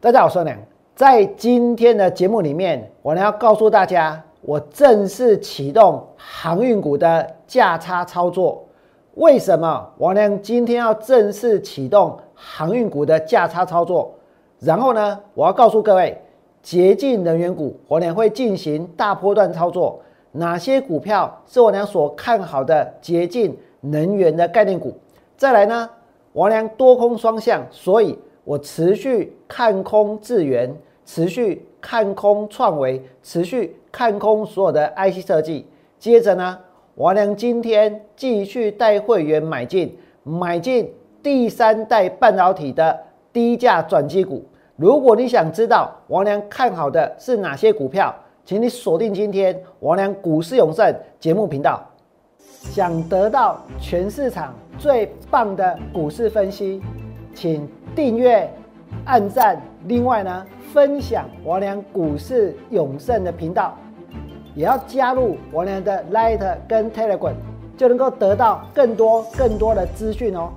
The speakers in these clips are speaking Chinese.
大家好，我是梁。在今天的节目里面，我呢要告诉大家，我正式启动航运股的价差操作。为什么王良今天要正式启动航运股的价差操作？然后呢，我要告诉各位，洁净能源股，我良会进行大波段操作。哪些股票是我良所看好的洁净能源的概念股？再来呢，王良多空双向，所以我持续看空智源，持续看空创维，持续看空所有的 IC 设计。接着呢，王良今天继续带会员买进，买进第三代半导体的低价转机股。如果你想知道王良看好的是哪些股票？请你锁定今天王良股市永胜节目频道。想得到全市场最棒的股市分析，请订阅、按赞。另外呢，分享王良股市永胜的频道，也要加入王良的 Light 跟 Telegram，就能够得到更多更多的资讯哦。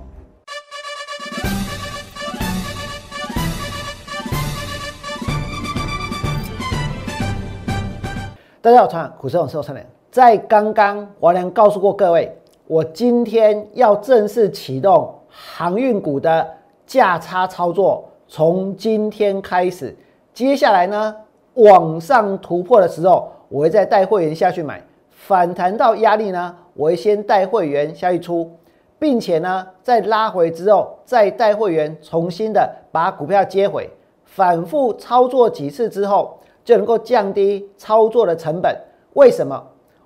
大家好，团股市永胜人，在刚刚王良告诉过各位，我今天要正式启动航运股的价差操作，从今天开始，接下来呢往上突破的时候，我会再带会员下去买，反弹到压力呢，我会先带会员下去出，并且呢在拉回之后，再带会员重新的把股票接回，反复操作几次之后。就能够降低操作的成本。为什么？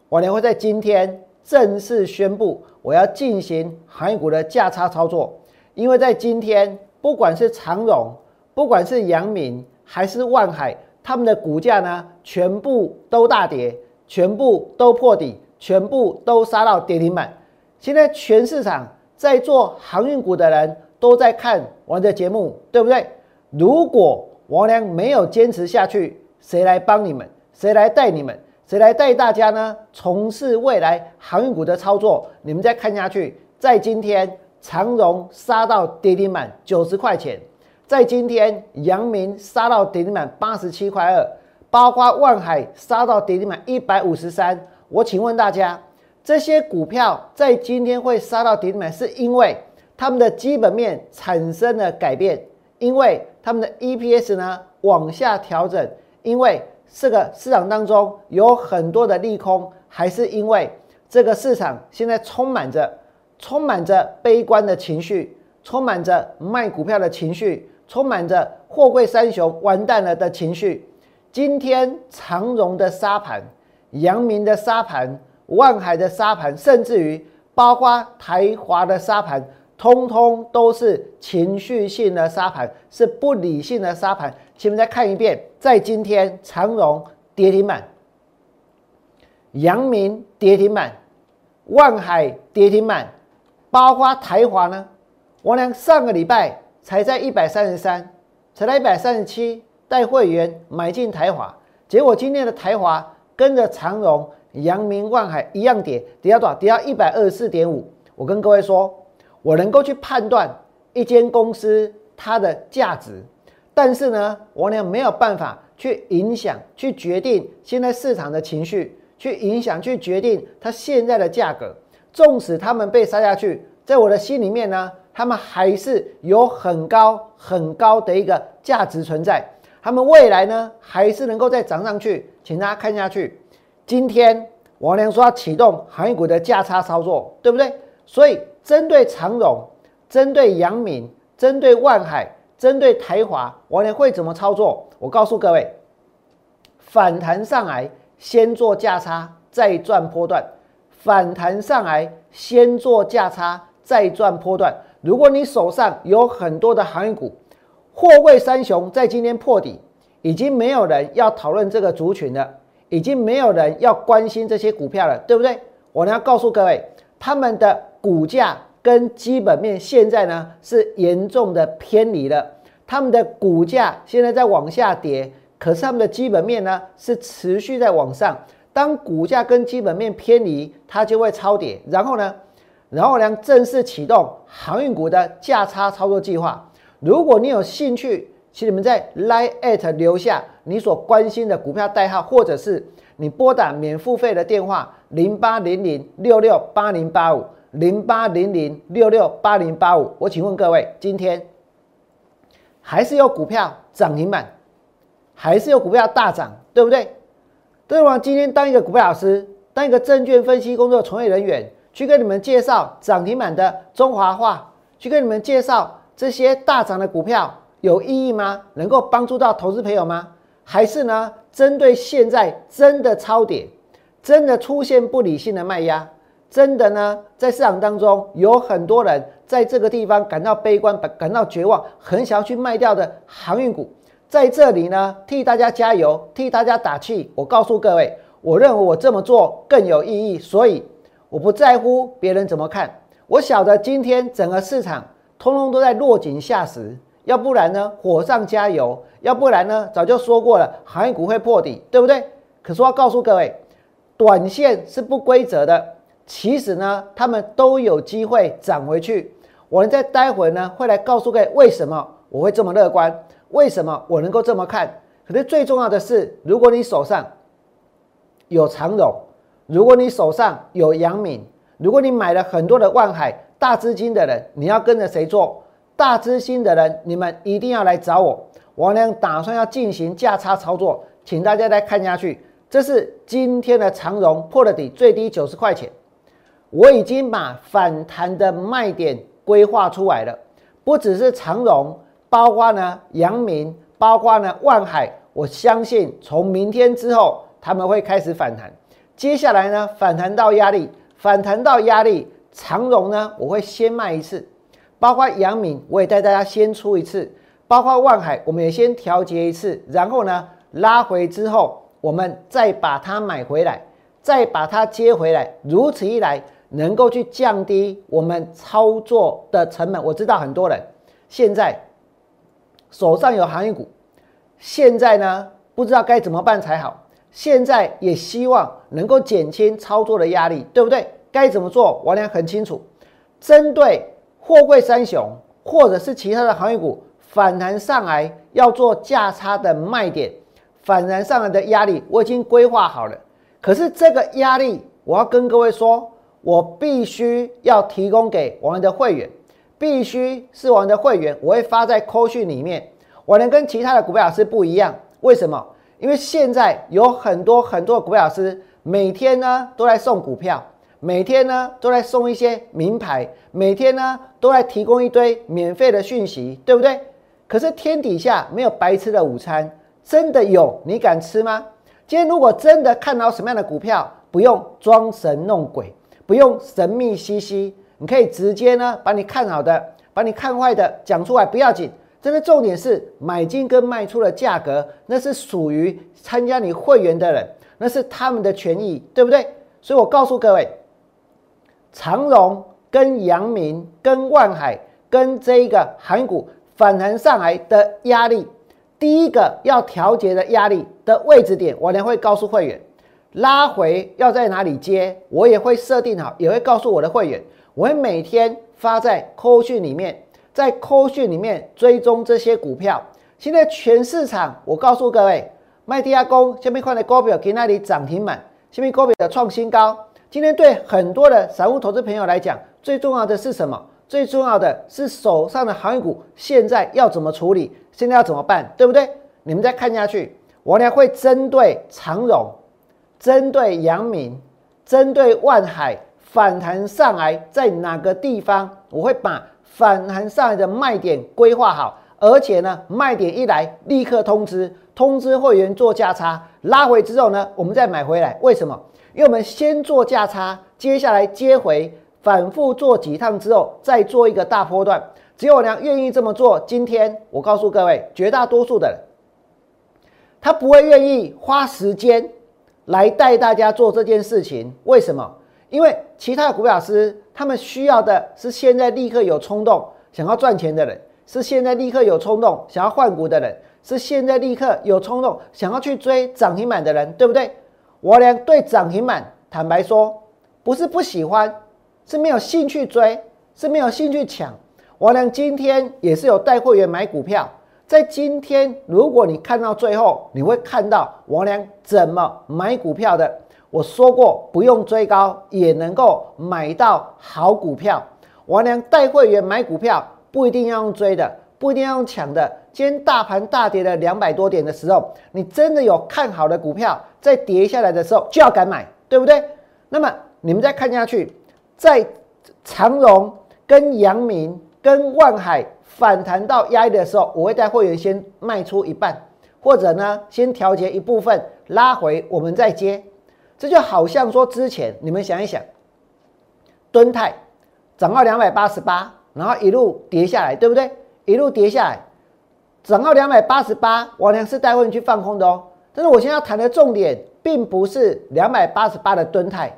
我呢会在今天正式宣布，我要进行航运股的价差操作。因为在今天，不管是长荣，不管是阳明，还是万海，他们的股价呢，全部都大跌，全部都破底，全部都杀到跌停板。现在全市场在做航运股的人都在看我的节目，对不对？如果王良没有坚持下去，谁来帮你们？谁来带你们？谁来带大家呢？从事未来航运股的操作，你们再看下去。在今天，长荣杀到跌停板九十块钱；在今天，阳明杀到跌停板八十七块二，包括万海杀到跌停板一百五十三。我请问大家，这些股票在今天会杀到跌停板，是因为他们的基本面产生了改变，因为他们的 EPS 呢往下调整。因为这个市场当中有很多的利空，还是因为这个市场现在充满着充满着悲观的情绪，充满着卖股票的情绪，充满着货柜三雄完蛋了的情绪。今天长荣的沙盘、阳明的沙盘、万海的沙盘，甚至于包括台华的沙盘。通通都是情绪性的沙盘，是不理性的沙盘。请们再看一遍，在今天长荣跌停板，阳明跌停板，万海跌停板，包括台华呢？我俩上个礼拜才在一百三十三，才在一百三十七，带会员买进台华，结果今天的台华跟着长荣、阳明、万海一样跌，跌到多少？跌到一百二十四点五。我跟各位说。我能够去判断一间公司它的价值，但是呢，我呢没有办法去影响、去决定现在市场的情绪，去影响、去决定它现在的价格。纵使他们被杀下去，在我的心里面呢，他们还是有很高、很高的一个价值存在。他们未来呢，还是能够再涨上去。请大家看下去，今天王良说要启动行业股的价差操作，对不对？所以。针对长荣、针对阳明、针对万海、针对台华，王良会怎么操作？我告诉各位，反弹上来先做价差，再赚波段；反弹上来先做价差，再赚波段。如果你手上有很多的航运股，货柜三雄在今天破底，已经没有人要讨论这个族群了，已经没有人要关心这些股票了，对不对？我呢要告诉各位，他们的。股价跟基本面现在呢是严重的偏离了，他们的股价现在在往下跌，可是他们的基本面呢是持续在往上。当股价跟基本面偏离，它就会超跌。然后呢，然后呢正式启动航运股的价差操作计划。如果你有兴趣请你们在 Line at 留下你所关心的股票代号，或者是你拨打免付费的电话零八零零六六八零八五零八零零六六八零八五。我请问各位，今天还是有股票涨停板，还是有股票大涨，对不对？对吗？今天当一个股票老师，当一个证券分析工作从业人员，去跟你们介绍涨停板的中华化，去跟你们介绍这些大涨的股票有意义吗？能够帮助到投资朋友吗？还是呢？针对现在真的超跌，真的出现不理性的卖压，真的呢，在市场当中有很多人在这个地方感到悲观、感到绝望，很想要去卖掉的航运股。在这里呢，替大家加油，替大家打气。我告诉各位，我认为我这么做更有意义，所以我不在乎别人怎么看。我晓得今天整个市场通通都在落井下石，要不然呢，火上加油；要不然呢，早就说过了，行业股会破底，对不对？可是我要告诉各位，短线是不规则的，其实呢，他们都有机会涨回去。我们在待会呢，会来告诉各位为什么我会这么乐观。为什么我能够这么看？可是最重要的是，如果你手上有长荣，如果你手上有阳明，如果你买了很多的万海大资金的人，你要跟着谁做？大资金的人，你们一定要来找我。王良打算要进行价差操作，请大家来看下去。这是今天的长荣破了底，最低九十块钱。我已经把反弹的卖点规划出来了，不只是长荣。包括呢，阳明，包括呢，万海，我相信从明天之后他们会开始反弹。接下来呢，反弹到压力，反弹到压力，长荣呢，我会先卖一次，包括阳明，我也带大家先出一次，包括万海，我们也先调节一次，然后呢，拉回之后，我们再把它买回来，再把它接回来，如此一来，能够去降低我们操作的成本。我知道很多人现在。手上有航运股，现在呢不知道该怎么办才好。现在也希望能够减轻操作的压力，对不对？该怎么做？王良很清楚。针对货柜三雄或者是其他的航运股反弹上来，要做价差的卖点，反弹上来的压力我已经规划好了。可是这个压力，我要跟各位说，我必须要提供给我们的会员。必须是我们的会员，我会发在扣讯里面。我能跟其他的股票老师不一样，为什么？因为现在有很多很多的股票老师，每天呢都在送股票，每天呢都在送一些名牌，每天呢都在提供一堆免费的讯息，对不对？可是天底下没有白吃的午餐，真的有？你敢吃吗？今天如果真的看到什么样的股票，不用装神弄鬼，不用神秘兮兮。你可以直接呢，把你看好的、把你看坏的讲出来，不要紧。真的重点是买进跟卖出的价格，那是属于参加你会员的人，那是他们的权益，对不对？所以我告诉各位，长荣、跟阳明、跟万海、跟这一个韩股反弹上来的压力，第一个要调节的压力的位置点，我将会告诉会员，拉回要在哪里接，我也会设定好，也会告诉我的会员。我会每天发在扣讯里面，在扣讯里面追踪这些股票。现在全市场，我告诉各位，麦迪亚公下面看的高表给那里涨停板，下面高表的创新高。今天对很多的散户投资朋友来讲，最重要的是什么？最重要的是手上的行业股现在要怎么处理？现在要怎么办？对不对？你们再看下去，我呢会针对长荣，针对阳明，针对万海。反弹上来在哪个地方？我会把反弹上来的卖点规划好，而且呢，卖点一来立刻通知，通知会员做价差，拉回之后呢，我们再买回来。为什么？因为我们先做价差，接下来接回，反复做几趟之后，再做一个大波段。只有呢愿意这么做。今天我告诉各位，绝大多数的人，他不会愿意花时间来带大家做这件事情。为什么？因为其他的股票师，他们需要的是现在立刻有冲动想要赚钱的人，是现在立刻有冲动想要换股的人，是现在立刻有冲动想要去追涨停板的人，对不对？我俩对涨停板坦白说，不是不喜欢，是没有兴趣追，是没有兴趣抢。我俩今天也是有带会员买股票，在今天，如果你看到最后，你会看到王良怎么买股票的。我说过，不用追高也能够买到好股票。王良带会员买股票，不一定要用追的，不一定要用抢的。今天大盘大跌了两百多点的时候，你真的有看好的股票，在跌下来的时候就要敢买，对不对？那么你们再看下去，在长荣、跟阳明、跟万海。反弹到压力的时候，我会带会员先卖出一半，或者呢先调节一部分，拉回我们再接。这就好像说之前你们想一想，敦泰涨到两百八十八，然后一路跌下来，对不对？一路跌下来，涨到两百八十八，我良是带会员去放空的哦。但是我现在要谈的重点，并不是两百八十八的敦泰，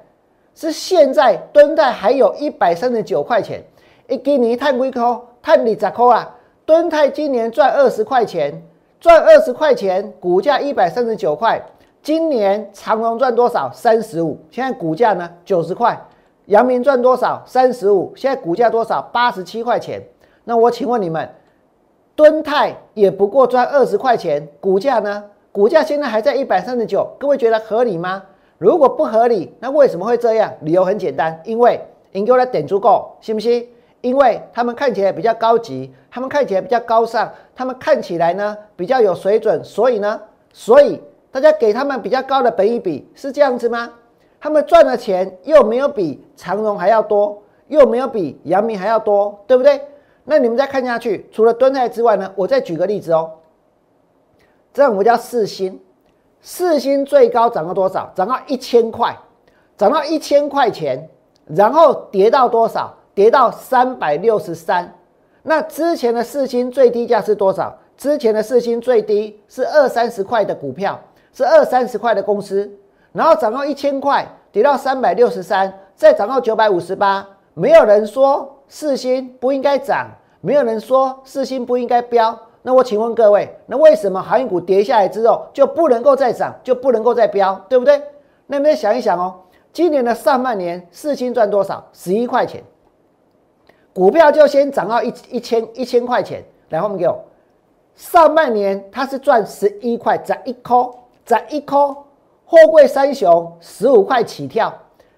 是现在敦泰还有一百三十九块钱，一给你一探龟壳。看你咋扣啊？敦泰今年赚二十块钱，赚二十块钱，股价一百三十九块。今年长荣赚多少？三十五。现在股价呢？九十块。阳明赚多少？三十五。现在股价多少？八十七块钱。那我请问你们，敦泰也不过赚二十块钱，股价呢？股价现在还在一百三十九。各位觉得合理吗？如果不合理，那为什么会这样？理由很简单，因为你给我来点足够，信不信？因为他们看起来比较高级，他们看起来比较高尚，他们看起来呢比较有水准，所以呢，所以大家给他们比较高的本益比是这样子吗？他们赚的钱又没有比长荣还要多，又没有比阳明还要多，对不对？那你们再看下去，除了敦泰之外呢，我再举个例子哦。这样我们叫四星，四星最高涨到多少？涨到一千块，涨到一千块钱，然后跌到多少？跌到三百六十三，那之前的四星最低价是多少？之前的四星最低是二三十块的股票，是二三十块的公司，然后涨到一千块，跌到三百六十三，再涨到九百五十八。没有人说四星不应该涨，没有人说四星不应该飙。那我请问各位，那为什么航运股跌下来之后就不能够再涨，就不能够再飙，对不对？那你们想一想哦，今年的上半年四星赚多少？十一块钱。股票就先涨到一一千一千块钱，来后面给我。上半年它是赚十一块，涨一颗，涨一颗。货柜三雄十五块起跳，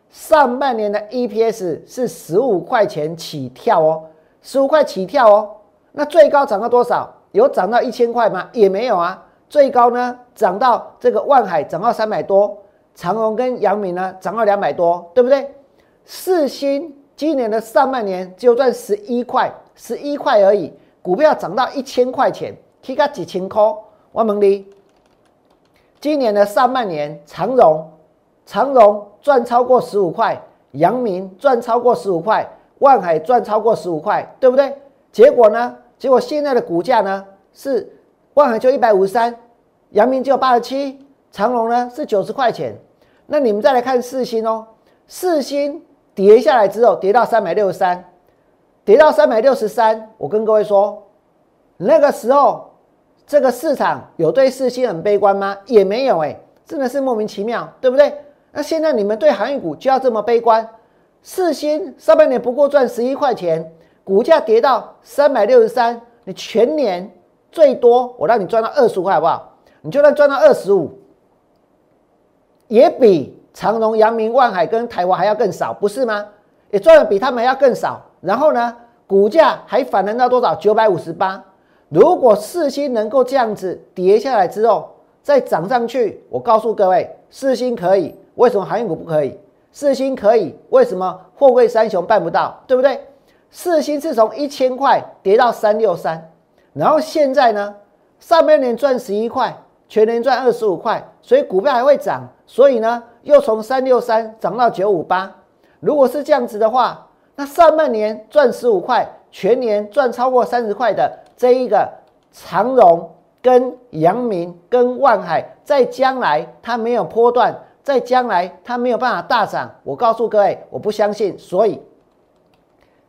上半年的 EPS 是十五块钱起跳哦，十五块起跳哦。那最高涨到多少？有涨到一千块吗？也没有啊。最高呢，涨到这个万海涨到三百多，长荣跟阳明呢涨到两百多，对不对？四星。今年的上半年就赚十一块，十一块而已。股票涨到一千块钱，提个几千块。我问你，今年的上半年，长荣，长荣赚超过十五块，阳明赚超过十五块，万海赚超过十五块，对不对？结果呢？结果现在的股价呢是万海就一百五十三，阳明就八十七，长荣呢是九十块钱。那你们再来看四星哦，四星。跌下来之后，跌到三百六十三，跌到三百六十三。我跟各位说，那个时候这个市场有对四星很悲观吗？也没有哎，真的是莫名其妙，对不对？那现在你们对航运股就要这么悲观？四星上半年不过赚十一块钱，股价跌到三百六十三，你全年最多我让你赚到二十块好不好？你就算赚到二十五，也比。长荣、阳明、万海跟台湾还要更少，不是吗？也赚的比他们还要更少。然后呢，股价还反弹到多少？九百五十八。如果四星能够这样子跌下来之后再涨上去，我告诉各位，四星可以，为什么航运股不可以？四星可以，为什么货柜三雄办不到？对不对？四星是从一千块跌到三六三，然后现在呢，上半年赚十一块，全年赚二十五块，所以股票还会涨。所以呢？又从三六三涨到九五八，如果是这样子的话，那上半年赚十五块，全年赚超过三十块的这一个长荣跟阳明跟万海，在将来它没有波段，在将来它没有办法大涨。我告诉各位，我不相信。所以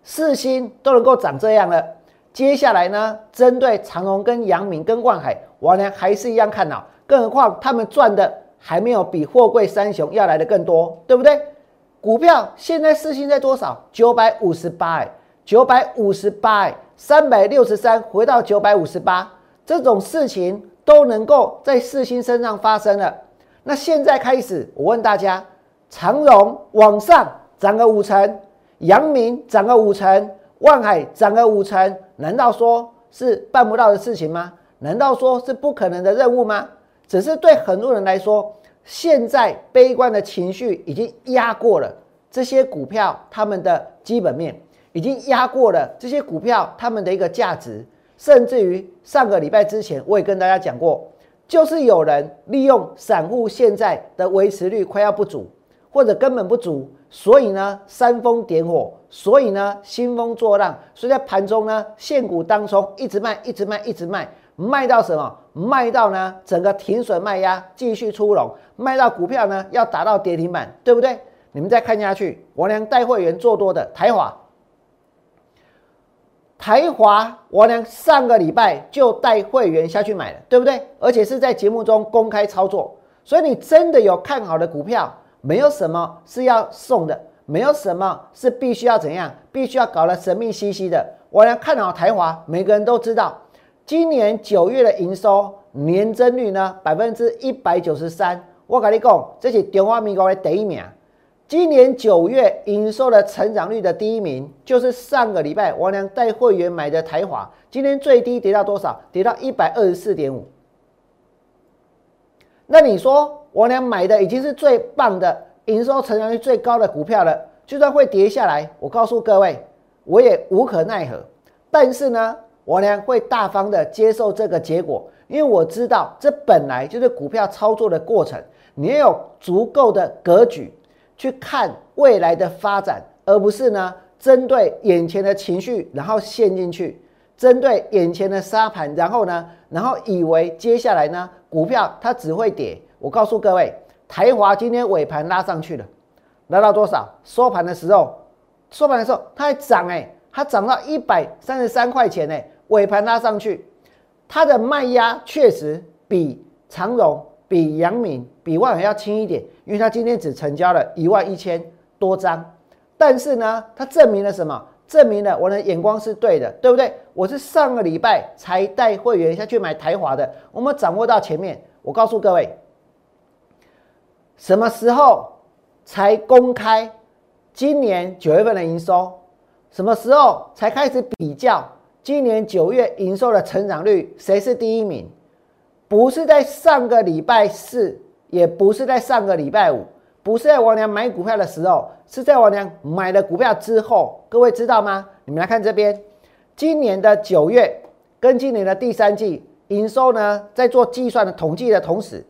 四星都能够涨这样了，接下来呢，针对长荣跟阳明跟万海，我呢还是一样看好，更何况他们赚的。还没有比货柜三雄要来的更多，对不对？股票现在四星在多少？九百五十八，九百五十八，三百六十三回到九百五十八，这种事情都能够在四星身上发生了。那现在开始，我问大家：长荣往上涨个五成，阳明涨个五成，万海涨个五成，难道说是办不到的事情吗？难道说是不可能的任务吗？只是对很多人来说，现在悲观的情绪已经压过了这些股票，他们的基本面已经压过了这些股票，它们的一个价值。甚至于上个礼拜之前，我也跟大家讲过，就是有人利用散户现在的维持率快要不足，或者根本不足，所以呢煽风点火，所以呢兴风作浪，所以在盘中呢现股当中一直卖，一直卖，一直卖，卖到什么？卖到呢整个停损卖压继续出笼，卖到股票呢要达到跌停板，对不对？你们再看下去，王良带会员做多的台华。台华，我呢上个礼拜就带会员下去买了，对不对？而且是在节目中公开操作，所以你真的有看好的股票，没有什么是要送的，没有什么是必须要怎样，必须要搞得神秘兮兮的。我呢看好台华，每个人都知道，今年九月的营收年增率呢百分之一百九十三，我跟你讲，这是中华民国的第一名。今年九月营收的成长率的第一名，就是上个礼拜王良带会员买的台华，今天最低跌到多少？跌到一百二十四点五。那你说王良买的已经是最棒的营收成长率最高的股票了，就算会跌下来，我告诉各位，我也无可奈何。但是呢，王良会大方的接受这个结果，因为我知道这本来就是股票操作的过程，你要有足够的格局。去看未来的发展，而不是呢针对眼前的情绪，然后陷进去；针对眼前的沙盘，然后呢，然后以为接下来呢股票它只会跌。我告诉各位，台华今天尾盘拉上去了，拉到多少？收盘的时候，收盘的时候它还涨哎，它涨到一百三十三块钱哎，尾盘拉上去，它的卖压确实比长荣。比杨敏、比万海要轻一点，因为它今天只成交了一万一千多张。但是呢，它证明了什么？证明了我的眼光是对的，对不对？我是上个礼拜才带会员下去买台华的，我们掌握到前面。我告诉各位，什么时候才公开今年九月份的营收？什么时候才开始比较今年九月营收的成长率？谁是第一名？不是在上个礼拜四，也不是在上个礼拜五，不是在王良买股票的时候，是在王良买了股票之后。各位知道吗？你们来看这边，今年的九月跟今年的第三季营收呢，在做计算的统计的同时，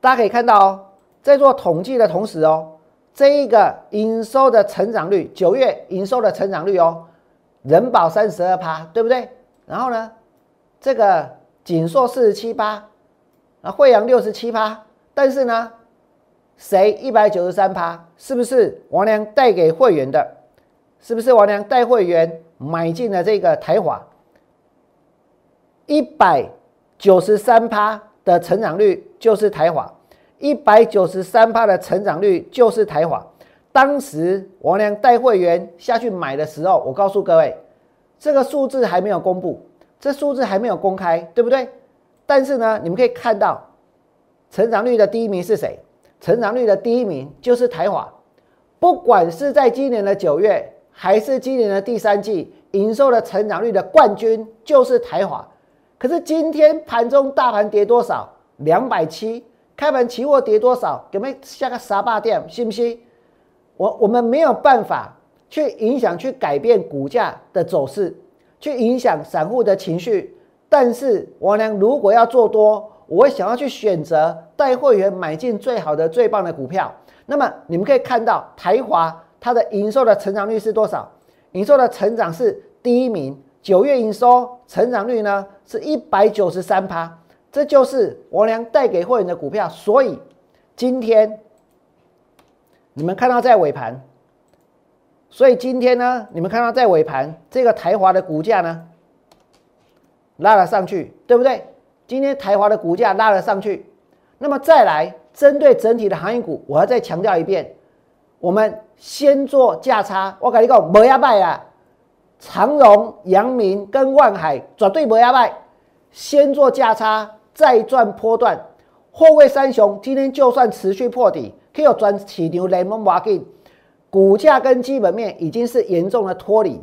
大家可以看到哦，在做统计的同时哦，这一个营收的成长率，九月营收的成长率哦，人保三十二趴，对不对？然后呢？这个锦硕四十七趴，啊，惠阳六十七趴，但是呢，谁一百九十三趴？是不是王良带给会员的？是不是王良带会员买进了这个台华？一百九十三趴的成长率就是台华，一百九十三趴的成长率就是台华。当时王良带会员下去买的时候，我告诉各位，这个数字还没有公布。这数字还没有公开，对不对？但是呢，你们可以看到，成长率的第一名是谁？成长率的第一名就是台华。不管是在今年的九月，还是今年的第三季，营收的成长率的冠军就是台华。可是今天盘中大盘跌多少？两百七。开盘期货跌多少？给没下个沙霸店，信不信？我我们没有办法去影响、去改变股价的走势。去影响散户的情绪，但是王良如果要做多，我想要去选择带会员买进最好的、最棒的股票。那么你们可以看到台华它的营收的成长率是多少？营收的成长是第一名，九月营收成长率呢是一百九十三趴，这就是王良带给会员的股票。所以今天你们看到在尾盘。所以今天呢，你们看到在尾盘这个台华的股价呢拉了上去，对不对？今天台华的股价拉了上去，那么再来针对整体的行业股，我要再强调一遍，我们先做价差。我跟你讲，不要卖啊！长荣、阳明跟万海绝对不要卖，先做价差，再赚波段。货柜三雄今天就算持续破底，可以有转起牛雷蒙瓦给，股价跟基本面已经是严重的脱离。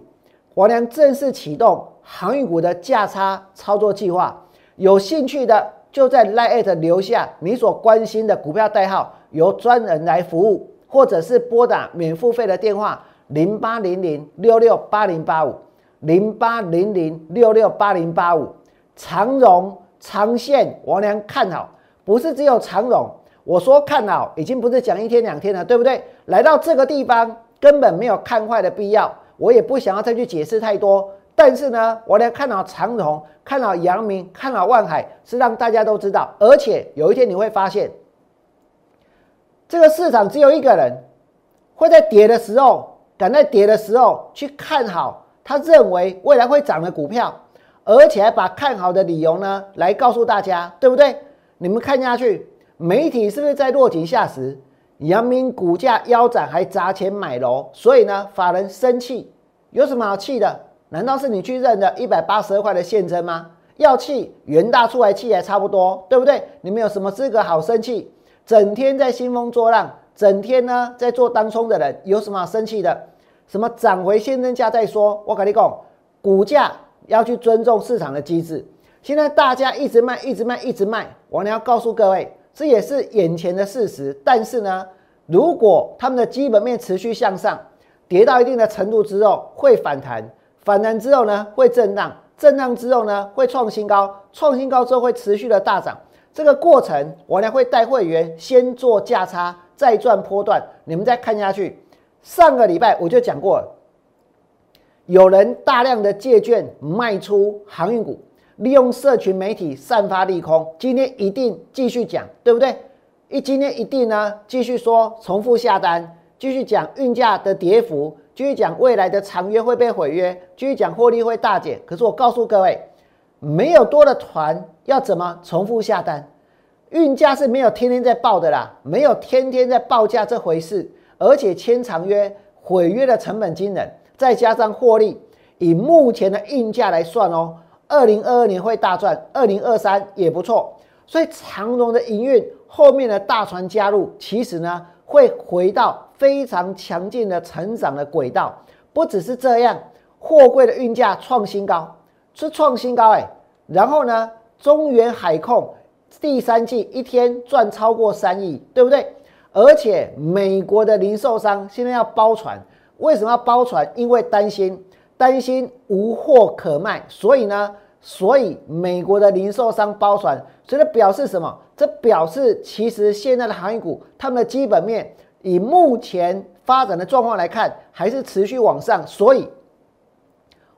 我良正式启动航运股的价差操作计划，有兴趣的就在 Line 留下你所关心的股票代号，由专人来服务，或者是拨打免付费的电话零八零零六六八零八五零八零零六六八零八五。长荣长线，王良看好，不是只有长荣，我说看好已经不是讲一天两天了，对不对？来到这个地方根本没有看坏的必要。我也不想要再去解释太多，但是呢，我连看到长荣、看到阳明、看到万海，是让大家都知道。而且有一天你会发现，这个市场只有一个人会在跌的时候，敢在跌的时候去看好他认为未来会涨的股票，而且还把看好的理由呢来告诉大家，对不对？你们看下去，媒体是不是在落井下石？阳明股价腰斩，还砸钱买楼，所以呢，法人生气，有什么好气的？难道是你去认的一百八十二块的现增吗？要气，元大出来气还差不多，对不对？你们有什么资格好生气？整天在兴风作浪，整天呢在做当冲的人，有什么好生气的？什么涨回现增价再说？我跟你讲，股价要去尊重市场的机制。现在大家一直卖，一直卖，一直卖，我呢要告诉各位。这也是眼前的事实，但是呢，如果他们的基本面持续向上，跌到一定的程度之后会反弹，反弹之后呢会震荡，震荡之后呢会创新高，创新高之后会持续的大涨。这个过程我呢会带会员先做价差，再赚波段，你们再看下去。上个礼拜我就讲过了，有人大量的借券卖出航运股。利用社群媒体散发利空，今天一定继续讲，对不对？一今天一定呢，继续说重复下单，继续讲运价的跌幅，继续讲未来的长约会被毁约，继续讲获利会大减。可是我告诉各位，没有多的团要怎么重复下单？运价是没有天天在报的啦，没有天天在报价这回事，而且签长约毁约的成本惊人，再加上获利，以目前的运价来算哦。二零二二年会大赚，二零二三也不错，所以长荣的营运后面的大船加入，其实呢会回到非常强劲的成长的轨道。不只是这样，货柜的运价创新高，是创新高哎。然后呢，中原海控第三季一天赚超过三亿，对不对？而且美国的零售商现在要包船，为什么要包船？因为担心。担心无货可卖，所以呢，所以美国的零售商包船，所以这表示什么？这表示其实现在的航运股，他们的基本面以目前发展的状况来看，还是持续往上。所以，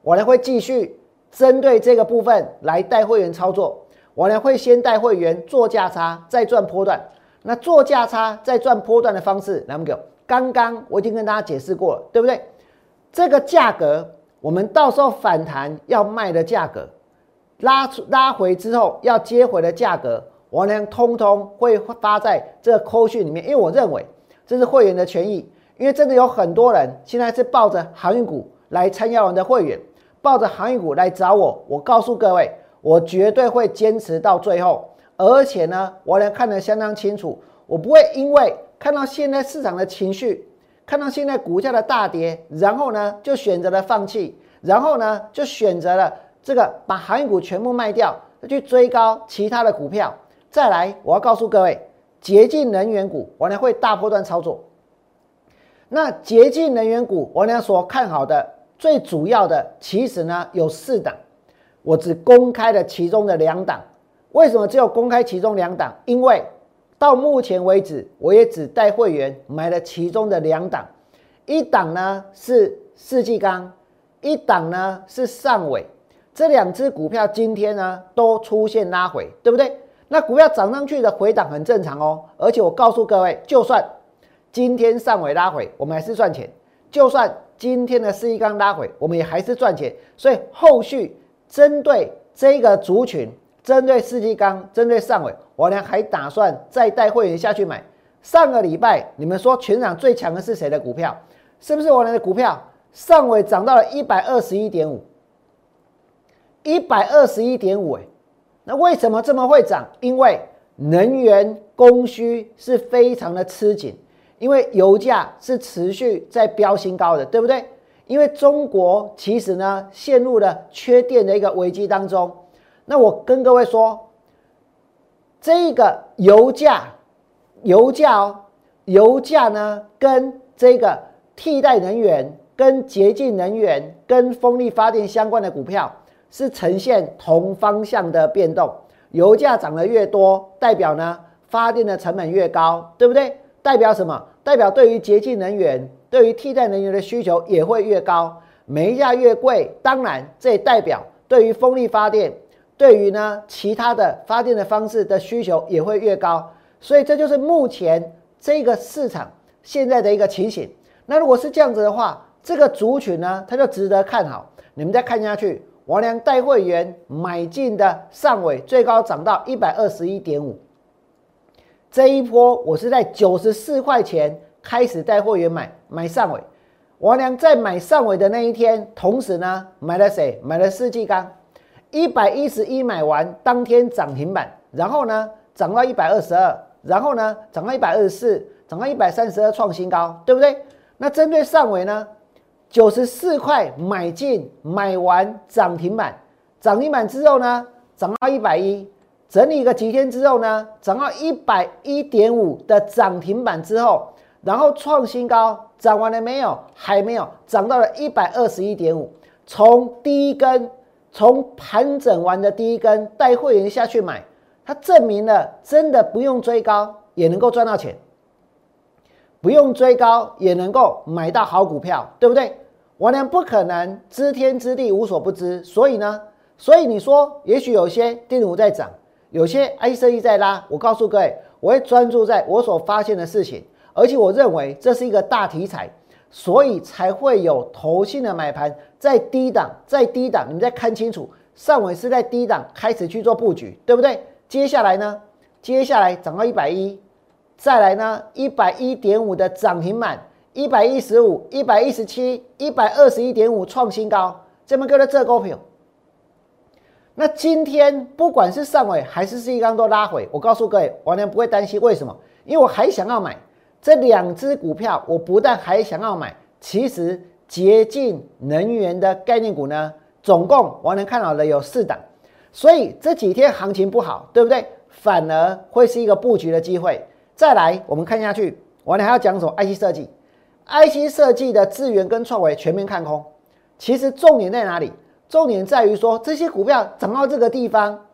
我呢会继续针对这个部分来带会员操作。我呢会先带会员做价差，再赚波段。那做价差再赚波段的方式，来，我们刚刚我已经跟大家解释过了，对不对？这个价格。我们到时候反弹要卖的价格，拉出拉回之后要接回的价格，我呢通通会发在这个扣讯里面，因为我认为这是会员的权益，因为真的有很多人现在是抱着航运股来参加我们的会员，抱着航运股来找我，我告诉各位，我绝对会坚持到最后，而且呢，我能看得相当清楚，我不会因为看到现在市场的情绪。看到现在股价的大跌，然后呢就选择了放弃，然后呢就选择了这个把航运股全部卖掉，去追高其他的股票。再来，我要告诉各位，洁净能源股我呢会大波段操作。那洁净能源股我呢所看好的最主要的其实呢有四档，我只公开了其中的两档。为什么只有公开其中两档？因为到目前为止，我也只带会员买了其中的两档，一档呢是世纪钢，一档呢是上尾。这两只股票今天呢都出现拉回，对不对？那股票涨上去的回档很正常哦。而且我告诉各位，就算今天上尾拉回，我们还是赚钱；就算今天的世纪钢拉回，我们也还是赚钱。所以后续针对这个族群。针对四季钢，针对上尾，我呢还打算再带会员下去买。上个礼拜你们说全场最强的是谁的股票？是不是我的股票？上尾涨到了一百二十一点五，一百二十一点五，哎，那为什么这么会涨？因为能源供需是非常的吃紧，因为油价是持续在飙新高的，对不对？因为中国其实呢陷入了缺电的一个危机当中。那我跟各位说，这个油价，油价哦，油价呢跟这个替代能源、跟洁净能源、跟风力发电相关的股票是呈现同方向的变动。油价涨得越多，代表呢发电的成本越高，对不对？代表什么？代表对于洁净能源、对于替代能源的需求也会越高，煤价越贵，当然这代表对于风力发电。对于呢，其他的发电的方式的需求也会越高，所以这就是目前这个市场现在的一个情形。那如果是这样子的话，这个族群呢，它就值得看好。你们再看下去，王良带会员买进的上尾最高涨到一百二十一点五，这一波我是在九十四块钱开始带会员买买上尾。王良在买上尾的那一天，同时呢买了谁？买了世纪钢。一百一十一买完，当天涨停板，然后呢涨到一百二十二，然后呢涨到一百二十四，涨到一百三十二创新高，对不对？那针对上尾呢，九十四块买进，买完涨停板，涨停板之后呢涨到一百一，整理个几天之后呢涨到一百一点五的涨停板之后，然后创新高，涨完了没有？还没有，涨到了一百二十一点五，从第一根。从盘整完的第一根带会员下去买，它证明了真的不用追高也能够赚到钱，不用追高也能够买到好股票，对不对？王良不可能知天知地无所不知，所以呢，所以你说也许有些电子股在涨，有些 I C E 在拉，我告诉各位，我会专注在我所发现的事情，而且我认为这是一个大题材。所以才会有投信的买盘在低档，在低档，你们再看清楚，上尾是在低档开始去做布局，对不对？接下来呢？接下来涨到一百一，再来呢？一百一点五的涨停板，一百一十五、一百一十七、一百二十一点五创新高，这么高的这股票。那今天不管是上尾还是四刚都拉回，我告诉各位，王良不会担心，为什么？因为我还想要买。这两只股票，我不但还想要买，其实洁净能源的概念股呢，总共我能看到的有四档，所以这几天行情不好，对不对？反而会是一个布局的机会。再来，我们看下去，我呢还要讲什么？IC 设计，IC 设计的资源跟创维全面看空。其实重点在哪里？重点在于说这些股票涨到这个地方，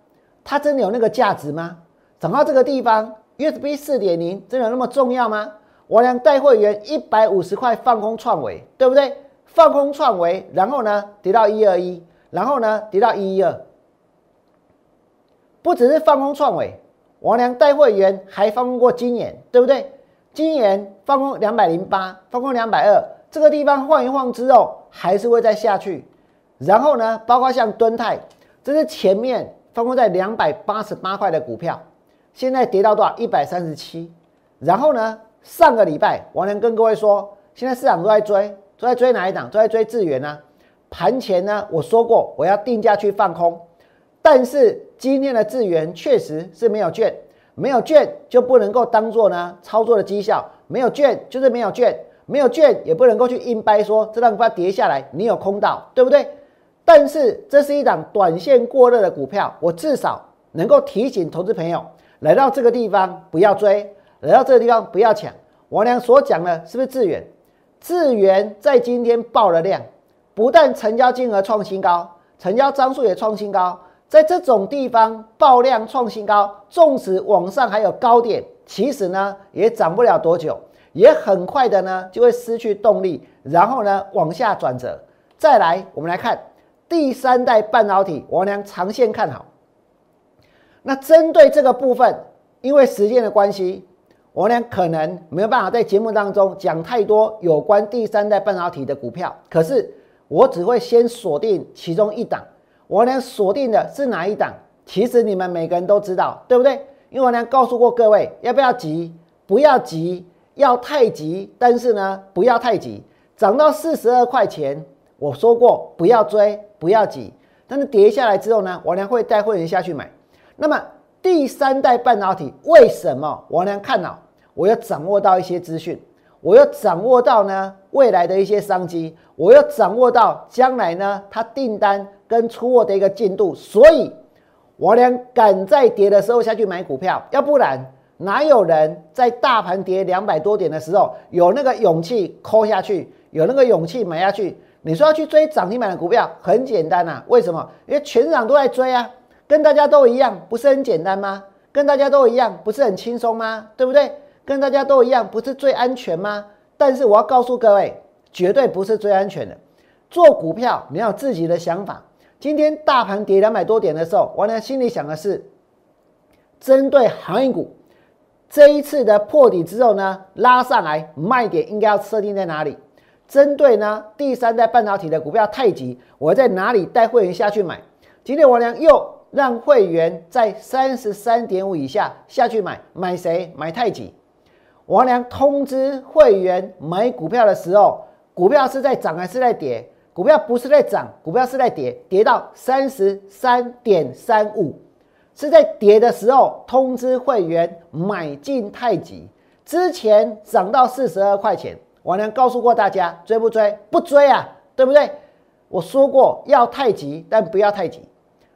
它真的有那个价值吗？涨到这个地方？USB 四点零真的那么重要吗？我俩带会员一百五十块放空创维，对不对？放空创维，然后呢跌到一二一，然后呢跌到一一二。不只是放空创维，王良带会员还放空过金研，对不对？金研放空两百零八，放空两百二，这个地方晃一晃之后，还是会再下去。然后呢，包括像敦泰，这是前面放空在两百八十八块的股票。现在跌到多少？一百三十七。然后呢？上个礼拜，王良跟各位说，现在市场都在追，都在追哪一档？都在追智源呢。盘前呢，我说过我要定价去放空。但是今天的智源确实是没有券，没有券就不能够当做呢操作的绩效。没有券就是没有券，没有券也不能够去硬掰说这档股票跌下来你有空到，对不对？但是这是一档短线过热的股票，我至少能够提醒投资朋友。来到这个地方不要追，来到这个地方不要抢。王良所讲的是不是智远？智远在今天爆了量，不但成交金额创新高，成交张数也创新高。在这种地方爆量创新高，纵使往上还有高点，其实呢也涨不了多久，也很快的呢就会失去动力，然后呢往下转折。再来，我们来看第三代半导体，王良长线看好。那针对这个部分，因为时间的关系，我呢可能没有办法在节目当中讲太多有关第三代半导体的股票。可是我只会先锁定其中一档。我呢锁定的是哪一档？其实你们每个人都知道，对不对？因为我呢告诉过各位，要不要急？不要急，要太急，但是呢不要太急。涨到四十二块钱，我说过不要追，不要急。但是跌下来之后呢，王良会带会员下去买。那么第三代半导体为什么王良看好？我要掌握到一些资讯，我要掌握到呢未来的一些商机，我要掌握到将来呢它订单跟出货的一个进度。所以王良敢在跌的时候下去买股票，要不然哪有人在大盘跌两百多点的时候有那个勇气抠下去，有那个勇气买下去？你说要去追涨停板的股票，很简单呐。为什么？因为全场都在追啊，跟大家都一样，不是很简单吗？跟大家都一样，不是很轻松吗？对不对？跟大家都一样，不是最安全吗？但是我要告诉各位，绝对不是最安全的。做股票你要有自己的想法。今天大盘跌两百多点的时候，我呢心里想的是，针对行业股这一次的破底之后呢，拉上来卖点应该要设定在哪里？针对呢第三代半导体的股票太极，我在哪里带会员下去买？今天王良又让会员在三十三点五以下下去买，买谁？买太极。王良通知会员买股票的时候，股票是在涨还是在跌？股票不是在涨，股票是在跌，跌到三十三点三五，是在跌的时候通知会员买进太极，之前涨到四十二块钱。王良告诉过大家，追不追？不追啊，对不对？我说过要太急，但不要太急。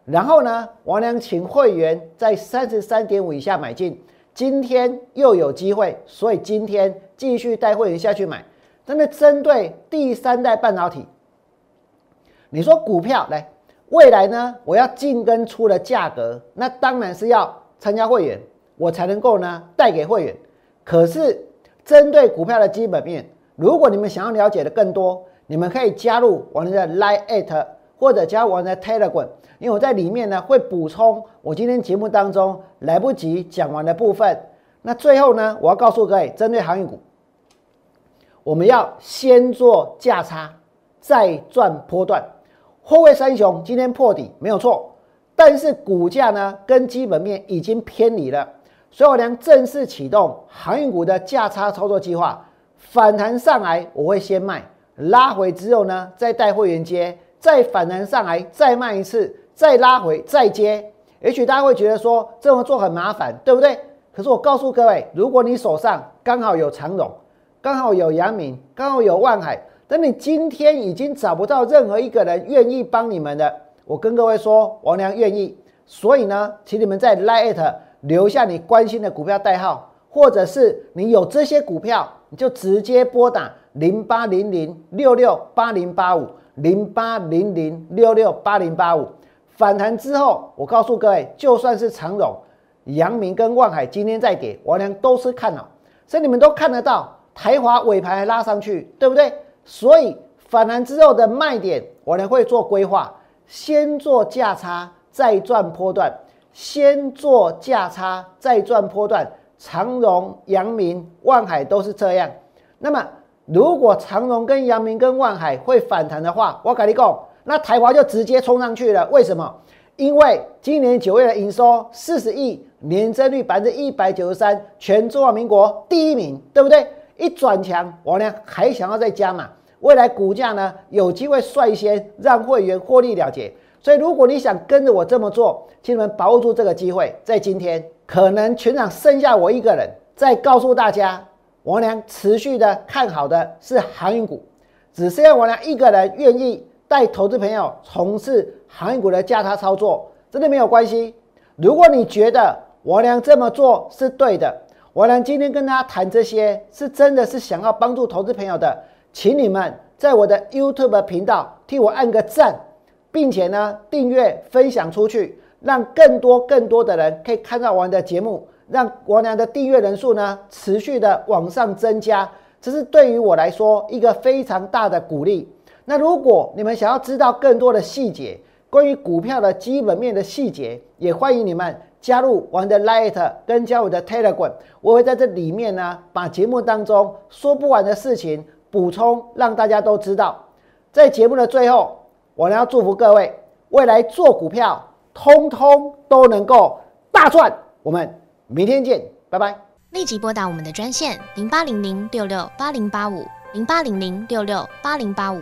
然后呢，王良请会员在三十三点五以下买进，今天又有机会，所以今天继续带会员下去买。真的针对第三代半导体，你说股票来，未来呢？我要进跟出的价格，那当然是要参加会员，我才能够呢带给会员。可是针对股票的基本面。如果你们想要了解的更多，你们可以加入我们的 Line at 或者加入我们的 Telegram，因为我在里面呢会补充我今天节目当中来不及讲完的部分。那最后呢，我要告诉各位，针对航运股，我们要先做价差，再赚波段。后位三雄今天破底没有错，但是股价呢跟基本面已经偏离了，所以我将正式启动航运股的价差操作计划。反弹上来，我会先卖，拉回之后呢，再带会员接，再反弹上来，再卖一次，再拉回，再接。也许大家会觉得说这么做很麻烦，对不对？可是我告诉各位，如果你手上刚好有长荣，刚好有阳明，刚好有万海，等你今天已经找不到任何一个人愿意帮你们的，我跟各位说，王良愿意。所以呢，请你们在 Lite 留下你关心的股票代号，或者是你有这些股票。你就直接拨打零八零零六六八零八五零八零零六六八零八五，反弹之后，我告诉各位，就算是长荣、阳明跟万海今天再跌，我俩都是看好，所以你们都看得到，台华尾盘还拉上去，对不对？所以反弹之后的卖点，我俩会做规划，先做价差，再赚波段；先做价差，再赚波段。长荣、阳明、万海都是这样。那么，如果长荣跟阳明跟万海会反弹的话，我跟你讲，那台华就直接冲上去了。为什么？因为今年九月的营收四十亿，年增率百分之一百九十三，全中华民国第一名，对不对？一转强，我呢还想要再加码。未来股价呢有机会率先让会员获利了结。所以，如果你想跟着我这么做，请你们把握住这个机会，在今天。可能全场剩下我一个人，在告诉大家，王良持续的看好的是航运股，只剩下王良一个人愿意带投资朋友从事航运股的价差操作，真的没有关系。如果你觉得王良这么做是对的，王良今天跟大家谈这些，是真的是想要帮助投资朋友的，请你们在我的 YouTube 频道替我按个赞，并且呢订阅分享出去。让更多更多的人可以看到我的节目，让王良的订阅人数呢持续的往上增加，这是对于我来说一个非常大的鼓励。那如果你们想要知道更多的细节，关于股票的基本面的细节，也欢迎你们加入我的 Light 跟加我的 Telegram，我会在这里面呢把节目当中说不完的事情补充，让大家都知道。在节目的最后，我呢要祝福各位未来做股票。通通都能够大赚，我们明天见，拜拜。立即拨打我们的专线零八零零六六八零八五。零八零零六六八零八五